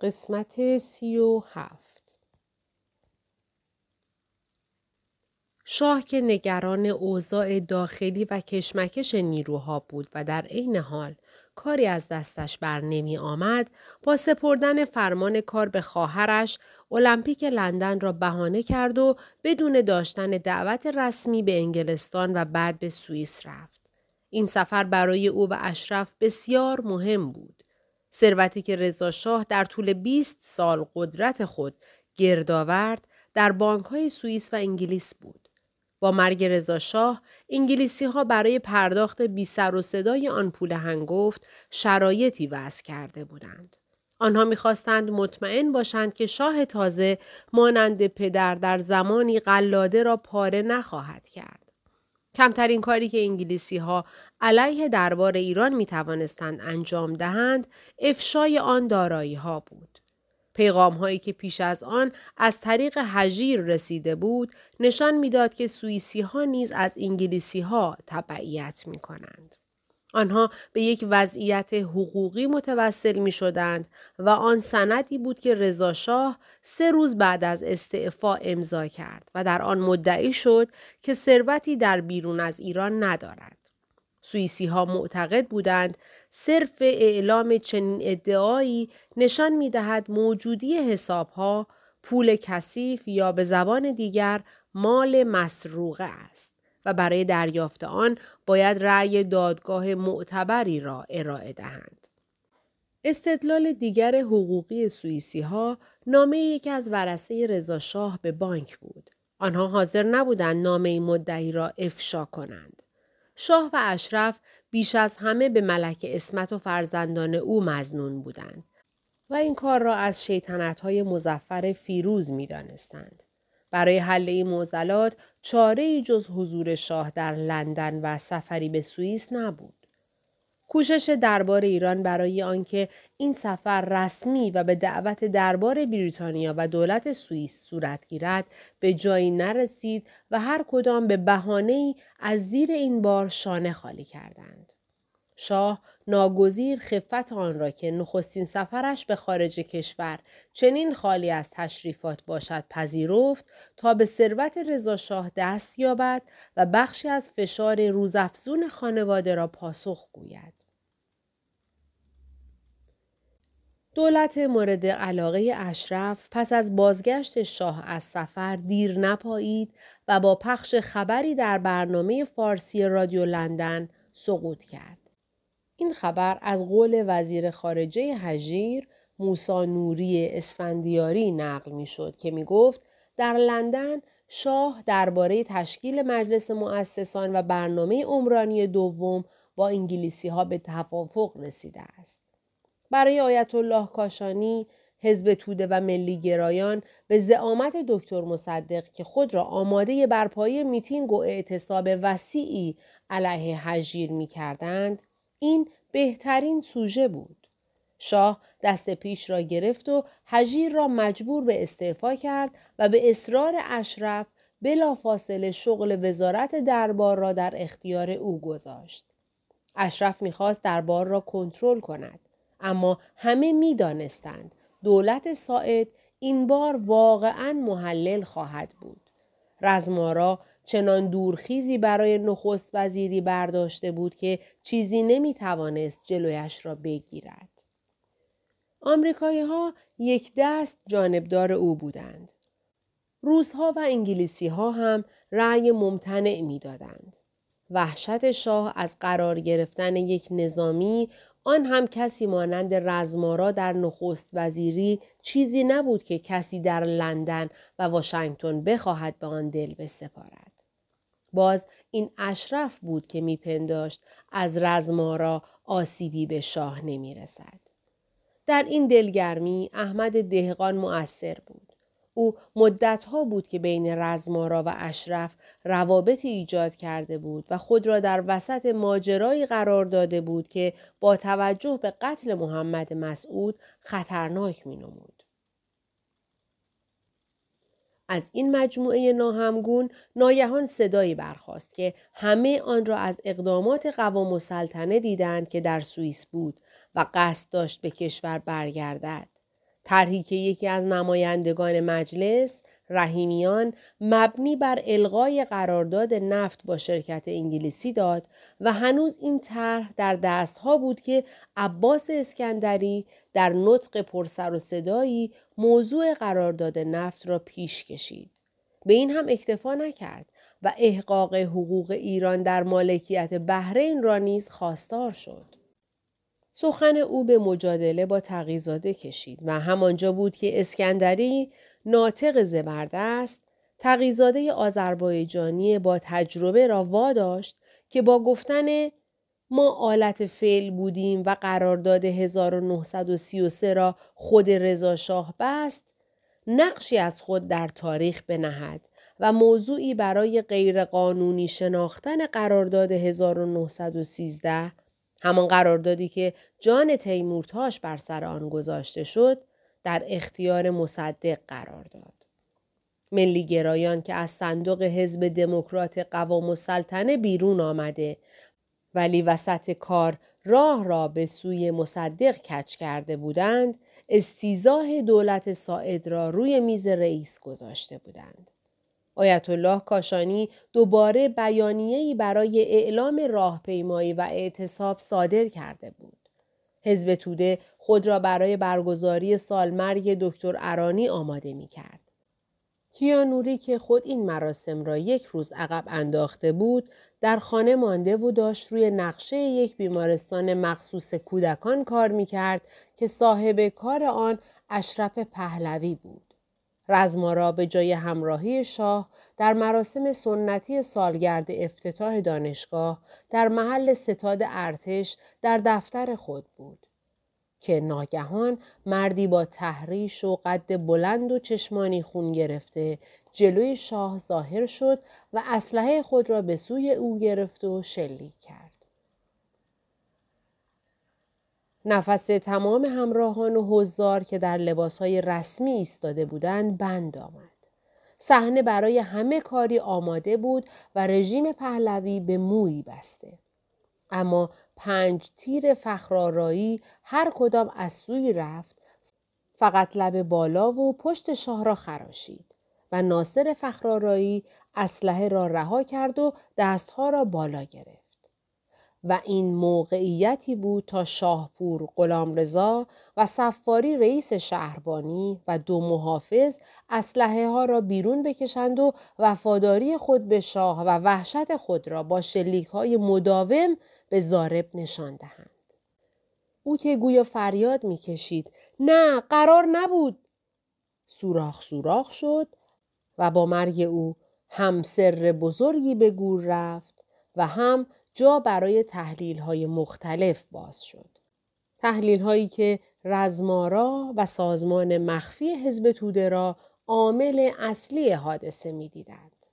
قسمت سی و هفت شاه که نگران اوضاع داخلی و کشمکش نیروها بود و در عین حال کاری از دستش بر نمی آمد با سپردن فرمان کار به خواهرش المپیک لندن را بهانه کرد و بدون داشتن دعوت رسمی به انگلستان و بعد به سوئیس رفت. این سفر برای او و اشرف بسیار مهم بود. ثروتی که رضا شاه در طول 20 سال قدرت خود گرد آورد در بانک های سوئیس و انگلیس بود. با مرگ رضا شاه انگلیسی ها برای پرداخت بی سر و صدای آن پول هنگفت شرایطی وضع کرده بودند. آنها می‌خواستند مطمئن باشند که شاه تازه مانند پدر در زمانی قلاده را پاره نخواهد کرد. کمترین کاری که انگلیسی ها علیه دربار ایران می توانستند انجام دهند افشای آن دارایی ها بود. پیغام هایی که پیش از آن از طریق حجیر رسیده بود نشان می‌داد که سوئیسی ها نیز از انگلیسی ها تبعیت می کنند. آنها به یک وضعیت حقوقی متوسل می شدند و آن سندی بود که رضا شاه سه روز بعد از استعفا امضا کرد و در آن مدعی شد که ثروتی در بیرون از ایران ندارد. سوئیسی ها معتقد بودند صرف اعلام چنین ادعایی نشان می دهد موجودی حساب ها پول کثیف یا به زبان دیگر مال مسروقه است. و برای دریافت آن باید رأی دادگاه معتبری را ارائه دهند. استدلال دیگر حقوقی سوئیسی ها نامه یکی از ورسه رضا شاه به بانک بود. آنها حاضر نبودند نامه مدعی را افشا کنند. شاه و اشرف بیش از همه به ملک اسمت و فرزندان او مزنون بودند و این کار را از شیطنت های مزفر فیروز می دانستند. برای حل این معضلات چاره جز حضور شاه در لندن و سفری به سوئیس نبود. کوشش دربار ایران برای آنکه این سفر رسمی و به دعوت دربار بریتانیا و دولت سوئیس صورت گیرد به جایی نرسید و هر کدام به بهانه‌ای از زیر این بار شانه خالی کردند. شاه ناگزیر خفت آن را که نخستین سفرش به خارج کشور چنین خالی از تشریفات باشد پذیرفت تا به ثروت رضاشاه دست یابد و بخشی از فشار روزافزون خانواده را پاسخ گوید. دولت مورد علاقه اشرف پس از بازگشت شاه از سفر دیر نپایید و با پخش خبری در برنامه فارسی رادیو لندن سقوط کرد. این خبر از قول وزیر خارجه هژیر موسا نوری اسفندیاری نقل می شد که می گفت در لندن شاه درباره تشکیل مجلس مؤسسان و برنامه عمرانی دوم با انگلیسی ها به توافق رسیده است. برای آیت الله کاشانی حزب توده و ملی گرایان به زعامت دکتر مصدق که خود را آماده برپایی میتینگ و اعتصاب وسیعی علیه هژیر می کردند، این بهترین سوژه بود. شاه دست پیش را گرفت و هژیر را مجبور به استعفا کرد و به اصرار اشرف بلافاصله شغل وزارت دربار را در اختیار او گذاشت. اشرف می‌خواست دربار را کنترل کند اما همه می‌دانستند دولت ساعد این بار واقعا محلل خواهد بود. رزمارا چنان دورخیزی برای نخست وزیری برداشته بود که چیزی نمی توانست جلویش را بگیرد. آمریکایی ها یک دست جانبدار او بودند. روزها و انگلیسی ها هم رأی ممتنع می دادند. وحشت شاه از قرار گرفتن یک نظامی آن هم کسی مانند رزمارا در نخست وزیری چیزی نبود که کسی در لندن و واشنگتن بخواهد به آن دل بسپارد. باز این اشرف بود که میپنداشت از رزمارا آسیبی به شاه نمی رسد. در این دلگرمی احمد دهقان مؤثر بود. او مدتها بود که بین رزمارا و اشرف روابطی ایجاد کرده بود و خود را در وسط ماجرایی قرار داده بود که با توجه به قتل محمد مسعود خطرناک می نمود. از این مجموعه ناهمگون نایهان صدایی برخاست که همه آن را از اقدامات قوام سلطنه دیدند که در سوئیس بود و قصد داشت به کشور برگردد. طرحی که یکی از نمایندگان مجلس رحیمیان مبنی بر الغای قرارداد نفت با شرکت انگلیسی داد و هنوز این طرح در دستها بود که عباس اسکندری در نطق پرسر و صدایی موضوع قرارداد نفت را پیش کشید. به این هم اکتفا نکرد و احقاق حقوق ایران در مالکیت بحرین را نیز خواستار شد. سخن او به مجادله با تقیزاده کشید و همانجا بود که اسکندری ناطق زبردست تقیزاده آذربایجانی با تجربه را واداشت که با گفتن ما آلت فعل بودیم و قرارداد 1933 را خود رضا شاه بست نقشی از خود در تاریخ بنهد و موضوعی برای غیرقانونی شناختن قرارداد 1913 همان قراردادی که جان تیمورتاش بر سر آن گذاشته شد در اختیار مصدق قرار داد. ملی گرایان که از صندوق حزب دموکرات قوام السلطنه بیرون آمده ولی وسط کار راه را به سوی مصدق کچ کرده بودند استیزاه دولت ساعد را روی میز رئیس گذاشته بودند. آیت الله کاشانی دوباره بیانیه‌ای برای اعلام راهپیمایی و اعتصاب صادر کرده بود. حزب توده خود را برای برگزاری سالمرگ دکتر ارانی آماده می کرد. کیانوری که خود این مراسم را یک روز عقب انداخته بود در خانه مانده و داشت روی نقشه یک بیمارستان مخصوص کودکان کار می کرد که صاحب کار آن اشرف پهلوی بود. رزمارا به جای همراهی شاه در مراسم سنتی سالگرد افتتاح دانشگاه در محل ستاد ارتش در دفتر خود بود. که ناگهان مردی با تحریش و قد بلند و چشمانی خون گرفته جلوی شاه ظاهر شد و اسلحه خود را به سوی او گرفت و شلیک کرد. نفس تمام همراهان و حضار که در لباسهای رسمی ایستاده بودند بند آمد. صحنه برای همه کاری آماده بود و رژیم پهلوی به مویی بسته. اما پنج تیر فخرارایی هر کدام از سوی رفت فقط لب بالا و پشت شاه را خراشید و ناصر فخرارایی اسلحه را رها کرد و دستها را بالا گرفت. و این موقعیتی بود تا شاهپور غلام رضا و صفاری رئیس شهربانی و دو محافظ اسلحه ها را بیرون بکشند و وفاداری خود به شاه و وحشت خود را با شلیک های مداوم به زارب نشان دهند. او که گویا فریاد می‌کشید نه قرار نبود سوراخ سوراخ شد و با مرگ او هم سر بزرگی به گور رفت و هم جا برای تحلیل های مختلف باز شد. تحلیل هایی که رزمارا و سازمان مخفی حزب توده را عامل اصلی حادثه می دیدند.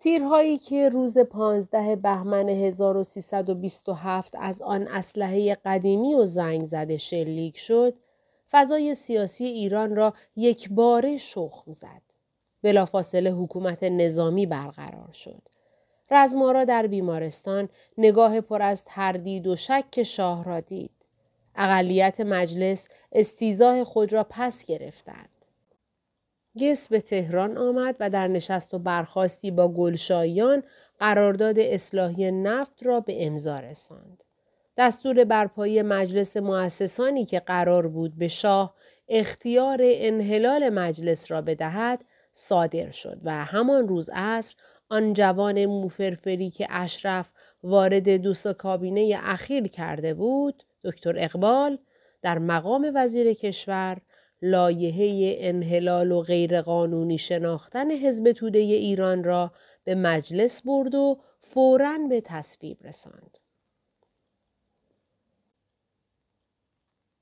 تیرهایی که روز 15 بهمن 1327 از آن اسلحه قدیمی و زنگ زده شلیک شد، فضای سیاسی ایران را یک باره شخم زد. بلافاصله حکومت نظامی برقرار شد. رزمارا در بیمارستان نگاه پر از تردید و شک شاه را دید. اقلیت مجلس استیزاه خود را پس گرفتند. گس به تهران آمد و در نشست و برخواستی با گلشایان قرارداد اصلاحی نفت را به امضا رساند. دستور برپایی مجلس مؤسسانی که قرار بود به شاه اختیار انحلال مجلس را بدهد صادر شد و همان روز عصر آن جوان موفرفری که اشرف وارد دوست کابینه اخیر کرده بود دکتر اقبال در مقام وزیر کشور لایحه انحلال و غیرقانونی شناختن حزب توده ایران را به مجلس برد و فوراً به تصویب رساند.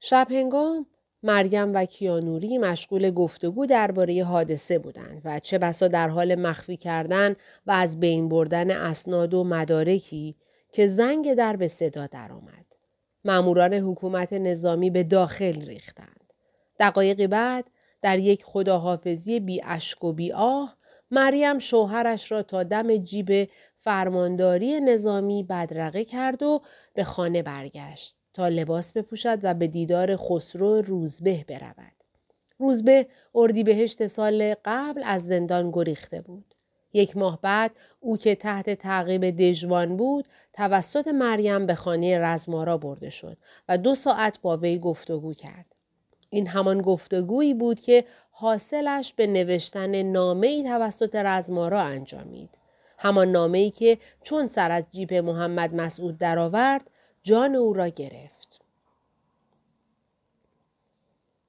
شب هنگام مریم و کیانوری مشغول گفتگو درباره حادثه بودند و چه بسا در حال مخفی کردن و از بین بردن اسناد و مدارکی که زنگ در به صدا درآمد. ماموران حکومت نظامی به داخل ریختند. دقایقی بعد در یک خداحافظی بی اشک و بی آه مریم شوهرش را تا دم جیب فرمانداری نظامی بدرقه کرد و به خانه برگشت تا لباس بپوشد و به دیدار خسرو روزبه برود. روزبه اردیبهشت سال قبل از زندان گریخته بود. یک ماه بعد او که تحت تعقیب دژوان بود توسط مریم به خانه رزمارا برده شد و دو ساعت با وی گفتگو کرد. این همان گفتگویی بود که حاصلش به نوشتن نامه توسط رزمارا انجامید. همان نامه ای که چون سر از جیب محمد مسعود درآورد جان او را گرفت.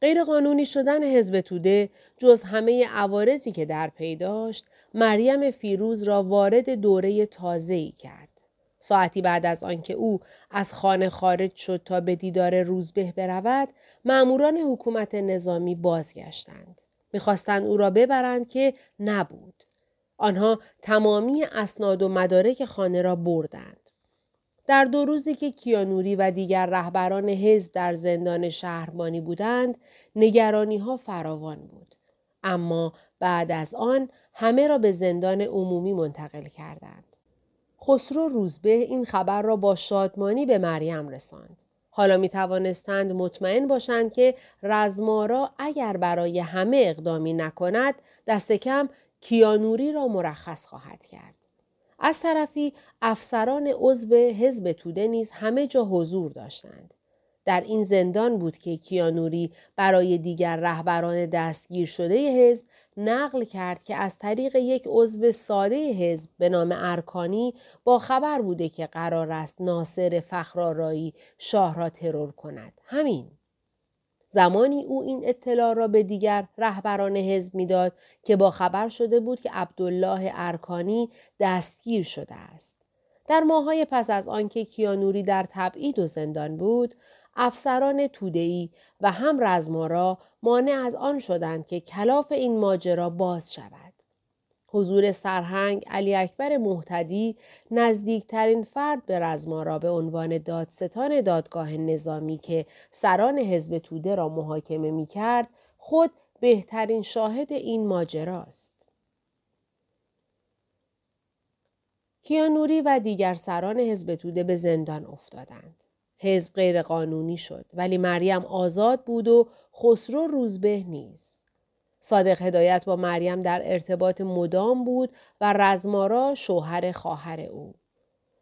غیرقانونی شدن حزب توده جز همه عوارضی که در پی داشت مریم فیروز را وارد دوره تازه‌ای کرد. ساعتی بعد از آنکه او از خانه خارج شد تا به دیدار روزبه برود مأموران حکومت نظامی بازگشتند می‌خواستند او را ببرند که نبود آنها تمامی اسناد و مدارک خانه را بردند در دو روزی که کیانوری و دیگر رهبران حزب در زندان شهربانی بودند نگرانی ها فراوان بود اما بعد از آن همه را به زندان عمومی منتقل کردند خسرو روزبه این خبر را با شادمانی به مریم رساند. حالا می توانستند مطمئن باشند که رزمارا اگر برای همه اقدامی نکند دست کم کیانوری را مرخص خواهد کرد. از طرفی افسران عضو حزب توده نیز همه جا حضور داشتند. در این زندان بود که کیانوری برای دیگر رهبران دستگیر شده حزب نقل کرد که از طریق یک عضو ساده حزب به نام ارکانی با خبر بوده که قرار است ناصر فخرارایی شاه را ترور کند. همین. زمانی او این اطلاع را به دیگر رهبران حزب می‌داد که با خبر شده بود که عبدالله ارکانی دستگیر شده است. در ماهای پس از آنکه کیانوری در تبعید و زندان بود، افسران تودهی و هم رزمارا مانع از آن شدند که کلاف این ماجرا باز شود. حضور سرهنگ علی اکبر محتدی نزدیکترین فرد به رزمارا به عنوان دادستان دادگاه نظامی که سران حزب توده را محاکمه می کرد خود بهترین شاهد این ماجراست. کیانوری و دیگر سران حزب توده به زندان افتادند. حزب غیر قانونی شد ولی مریم آزاد بود و خسرو روزبه نیست. صادق هدایت با مریم در ارتباط مدام بود و رزمارا شوهر خواهر او.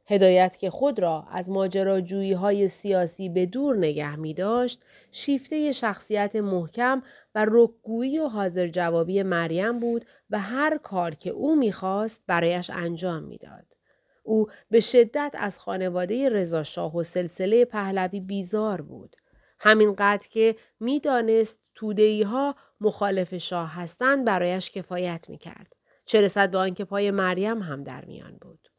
هدایت که خود را از ماجراجویی های سیاسی به دور نگه می داشت، شیفته شخصیت محکم و رکگویی و حاضر جوابی مریم بود و هر کار که او می‌خواست برایش انجام می‌داد. او به شدت از خانواده رضاشاه و سلسله پهلوی بیزار بود. همینقدر که می‌دانست تودهی ها مخالف شاه هستند برایش کفایت می‌کرد. چه رسد به آنکه پای مریم هم در میان بود.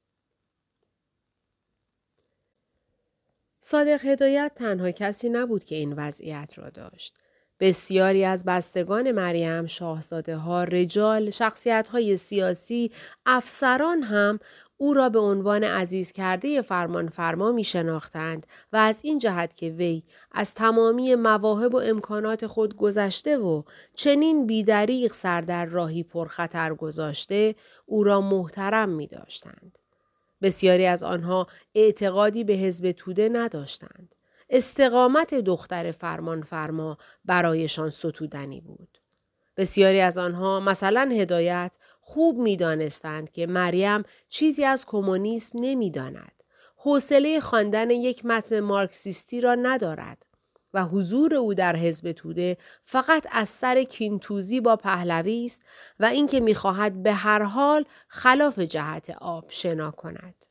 صادق هدایت تنها کسی نبود که این وضعیت را داشت. بسیاری از بستگان مریم، شاهزاده ها، رجال، شخصیت های سیاسی، افسران هم او را به عنوان عزیز کرده فرمان فرما می شناختند و از این جهت که وی از تمامی مواهب و امکانات خود گذشته و چنین بیدریق سر در راهی پرخطر گذاشته او را محترم می داشتند. بسیاری از آنها اعتقادی به حزب توده نداشتند. استقامت دختر فرمان فرما برایشان ستودنی بود. بسیاری از آنها مثلا هدایت خوب می دانستند که مریم چیزی از کمونیسم نمی داند. حوصله خواندن یک متن مارکسیستی را ندارد و حضور او در حزب توده فقط از سر کینتوزی با پهلوی است و اینکه می‌خواهد به هر حال خلاف جهت آب شنا کند.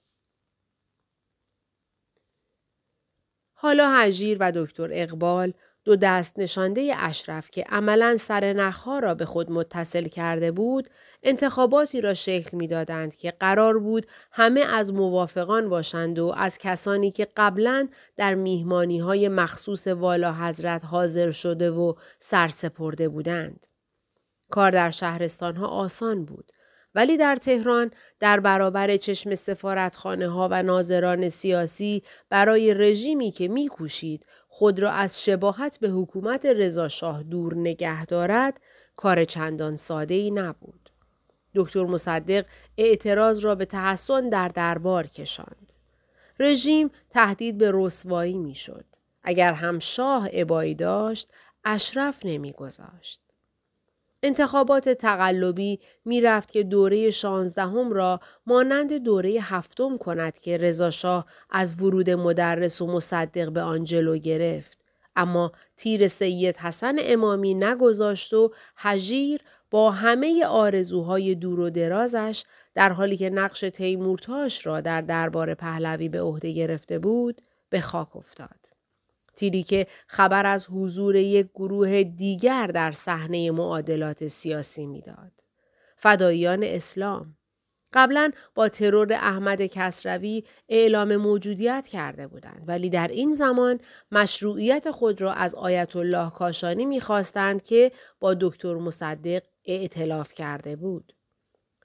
حالا هجیر و دکتر اقبال دو دست نشانده اشرف که عملا سر نخها را به خود متصل کرده بود انتخاباتی را شکل می‌دادند که قرار بود همه از موافقان باشند و از کسانی که قبلا در میهمانی های مخصوص والا حضرت حاضر شده و سرسپرده بودند. کار در شهرستان ها آسان بود. ولی در تهران در برابر چشم سفارتخانه ها و ناظران سیاسی برای رژیمی که میکوشید خود را از شباهت به حکومت رضاشاه دور نگه دارد کار چندان ساده ای نبود. دکتر مصدق اعتراض را به تحسن در دربار کشاند. رژیم تهدید به رسوایی می‌شد. اگر هم شاه عبایی داشت اشرف نمیگذاشت. انتخابات تقلبی می‌رفت که دوره شانزدهم را مانند دوره هفتم کند که رضاشاه از ورود مدرس و مصدق به آن جلو گرفت اما تیر سید حسن امامی نگذاشت و حجیر با همه آرزوهای دور و درازش در حالی که نقش تیمورتاش را در دربار پهلوی به عهده گرفته بود به خاک افتاد. تیری که خبر از حضور یک گروه دیگر در صحنه معادلات سیاسی می‌داد. فداییان اسلام قبلا با ترور احمد کسروی اعلام موجودیت کرده بودند ولی در این زمان مشروعیت خود را از آیت الله کاشانی می‌خواستند که با دکتر مصدق اعتلاف کرده بود.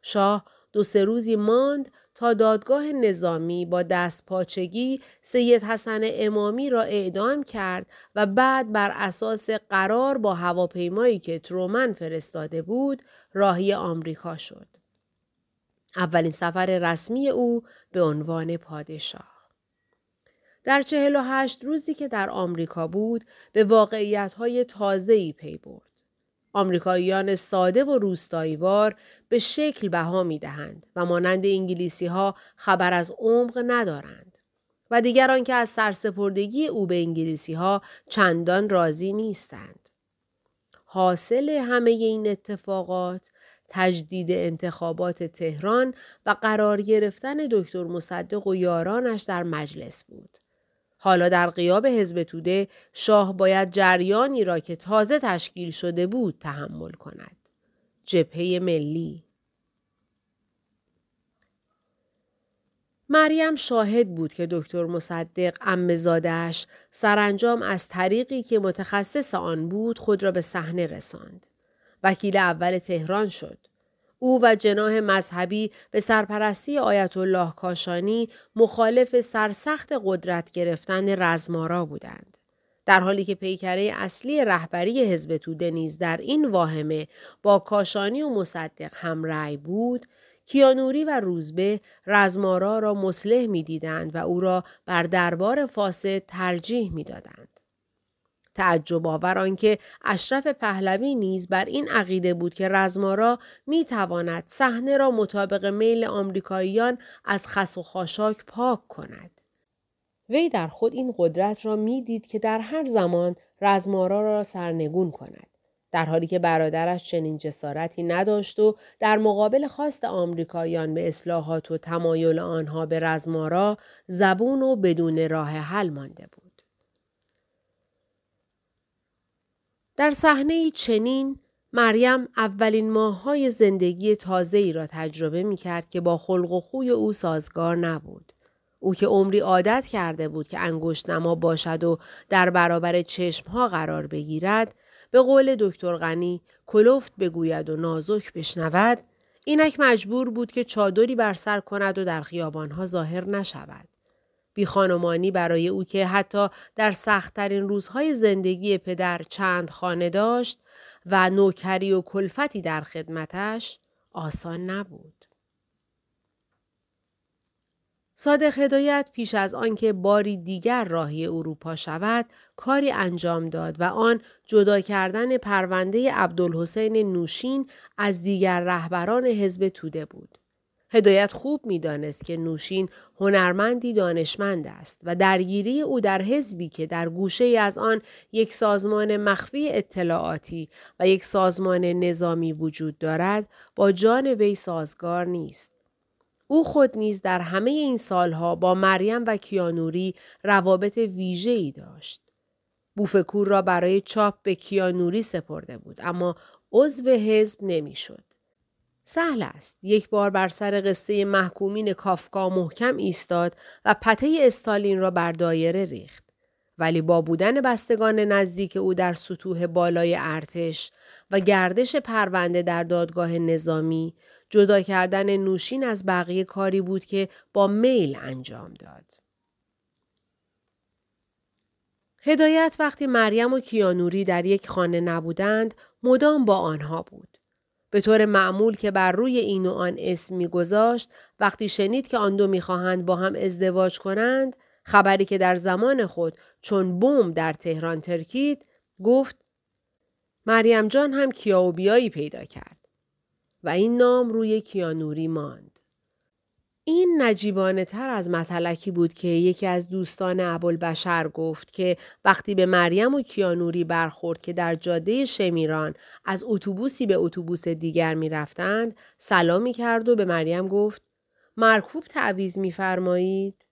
شاه دو سه روزی ماند دادگاه نظامی با دست پاچگی سید حسن امامی را اعدام کرد و بعد بر اساس قرار با هواپیمایی که ترومن فرستاده بود راهی آمریکا شد. اولین سفر رسمی او به عنوان پادشاه. در چهل و هشت روزی که در آمریکا بود به واقعیت های تازه‌ای پی برد. آمریکاییان ساده و روستاییوار به شکل بها می دهند و مانند انگلیسی ها خبر از عمق ندارند. و دیگران که از سرسپردگی او به انگلیسی ها چندان راضی نیستند. حاصل همه این اتفاقات تجدید انتخابات تهران و قرار گرفتن دکتر مصدق و یارانش در مجلس بود. حالا در قیاب حزب توده شاه باید جریانی را که تازه تشکیل شده بود تحمل کند. جبهه ملی مریم شاهد بود که دکتر مصدق امزادش سرانجام از طریقی که متخصص آن بود خود را به صحنه رساند. وکیل اول تهران شد. او و جناه مذهبی به سرپرستی آیت الله کاشانی مخالف سرسخت قدرت گرفتن رزمارا بودند. در حالی که پیکره اصلی رهبری حزب توده نیز در این واهمه با کاشانی و مصدق هم رأی بود، کیانوری و روزبه رزمارا را مسلح می دیدند و او را بر دربار فاسد ترجیح می دادند. تعجب آور آنکه اشرف پهلوی نیز بر این عقیده بود که رزمارا می تواند صحنه را مطابق میل آمریکاییان از خس و خاشاک پاک کند. وی در خود این قدرت را می‌دید که در هر زمان رزمارا را سرنگون کند. در حالی که برادرش چنین جسارتی نداشت و در مقابل خواست آمریکاییان به اصلاحات و تمایل آنها به رزمارا زبون و بدون راه حل مانده بود. در صحنه چنین مریم اولین ماههای زندگی ای را تجربه می کرد که با خلق و خوی او سازگار نبود. او که عمری عادت کرده بود که انگشت نما باشد و در برابر چشمها قرار بگیرد به قول دکتر غنی کلفت بگوید و نازک بشنود اینک مجبور بود که چادری بر سر کند و در خیابانها ظاهر نشود. بی خانمانی برای او که حتی در سختترین روزهای زندگی پدر چند خانه داشت و نوکری و کلفتی در خدمتش آسان نبود. صادق هدایت پیش از آنکه باری دیگر راهی اروپا شود کاری انجام داد و آن جدا کردن پرونده عبدالحسین نوشین از دیگر رهبران حزب توده بود. هدایت خوب می‌دانست که نوشین هنرمندی دانشمند است و درگیری او در حزبی که در گوشه از آن یک سازمان مخفی اطلاعاتی و یک سازمان نظامی وجود دارد با جان وی سازگار نیست. او خود نیز در همه این سالها با مریم و کیانوری روابط ویژه‌ای داشت. بوفکور را برای چاپ به کیانوری سپرده بود اما عضو حزب نمی‌شد. سهل است. یک بار بر سر قصه محکومین کافکا محکم ایستاد و پته استالین را بر دایره ریخت. ولی با بودن بستگان نزدیک او در سطوح بالای ارتش و گردش پرونده در دادگاه نظامی جدا کردن نوشین از بقیه کاری بود که با میل انجام داد. هدایت وقتی مریم و کیانوری در یک خانه نبودند مدام با آنها بود. به طور معمول که بر روی این و آن اسم میگذاشت وقتی شنید که آن دو می‌خواهند با هم ازدواج کنند خبری که در زمان خود چون بوم در تهران ترکید گفت مریم جان هم کیاوبیایی پیدا کرد و این نام روی کیانوری ماند. این نجیبانه تر از مطلکی بود که یکی از دوستان ابوالبشر گفت که وقتی به مریم و کیانوری برخورد که در جاده شمیران از اتوبوسی به اتوبوس دیگر می رفتند سلامی کرد و به مریم گفت مرکوب تعویز میفرمایید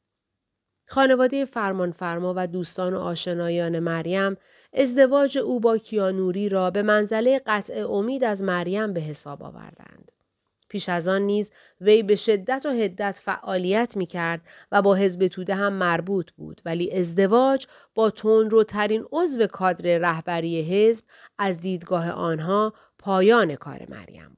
خانواده فرمانفرما و دوستان و آشنایان مریم ازدواج او با کیانوری را به منزله قطع امید از مریم به حساب آوردند. پیش از آن نیز وی به شدت و هدت فعالیت می کرد و با حزب توده هم مربوط بود ولی ازدواج با ترین عضو کادر رهبری حزب از دیدگاه آنها پایان کار مریم.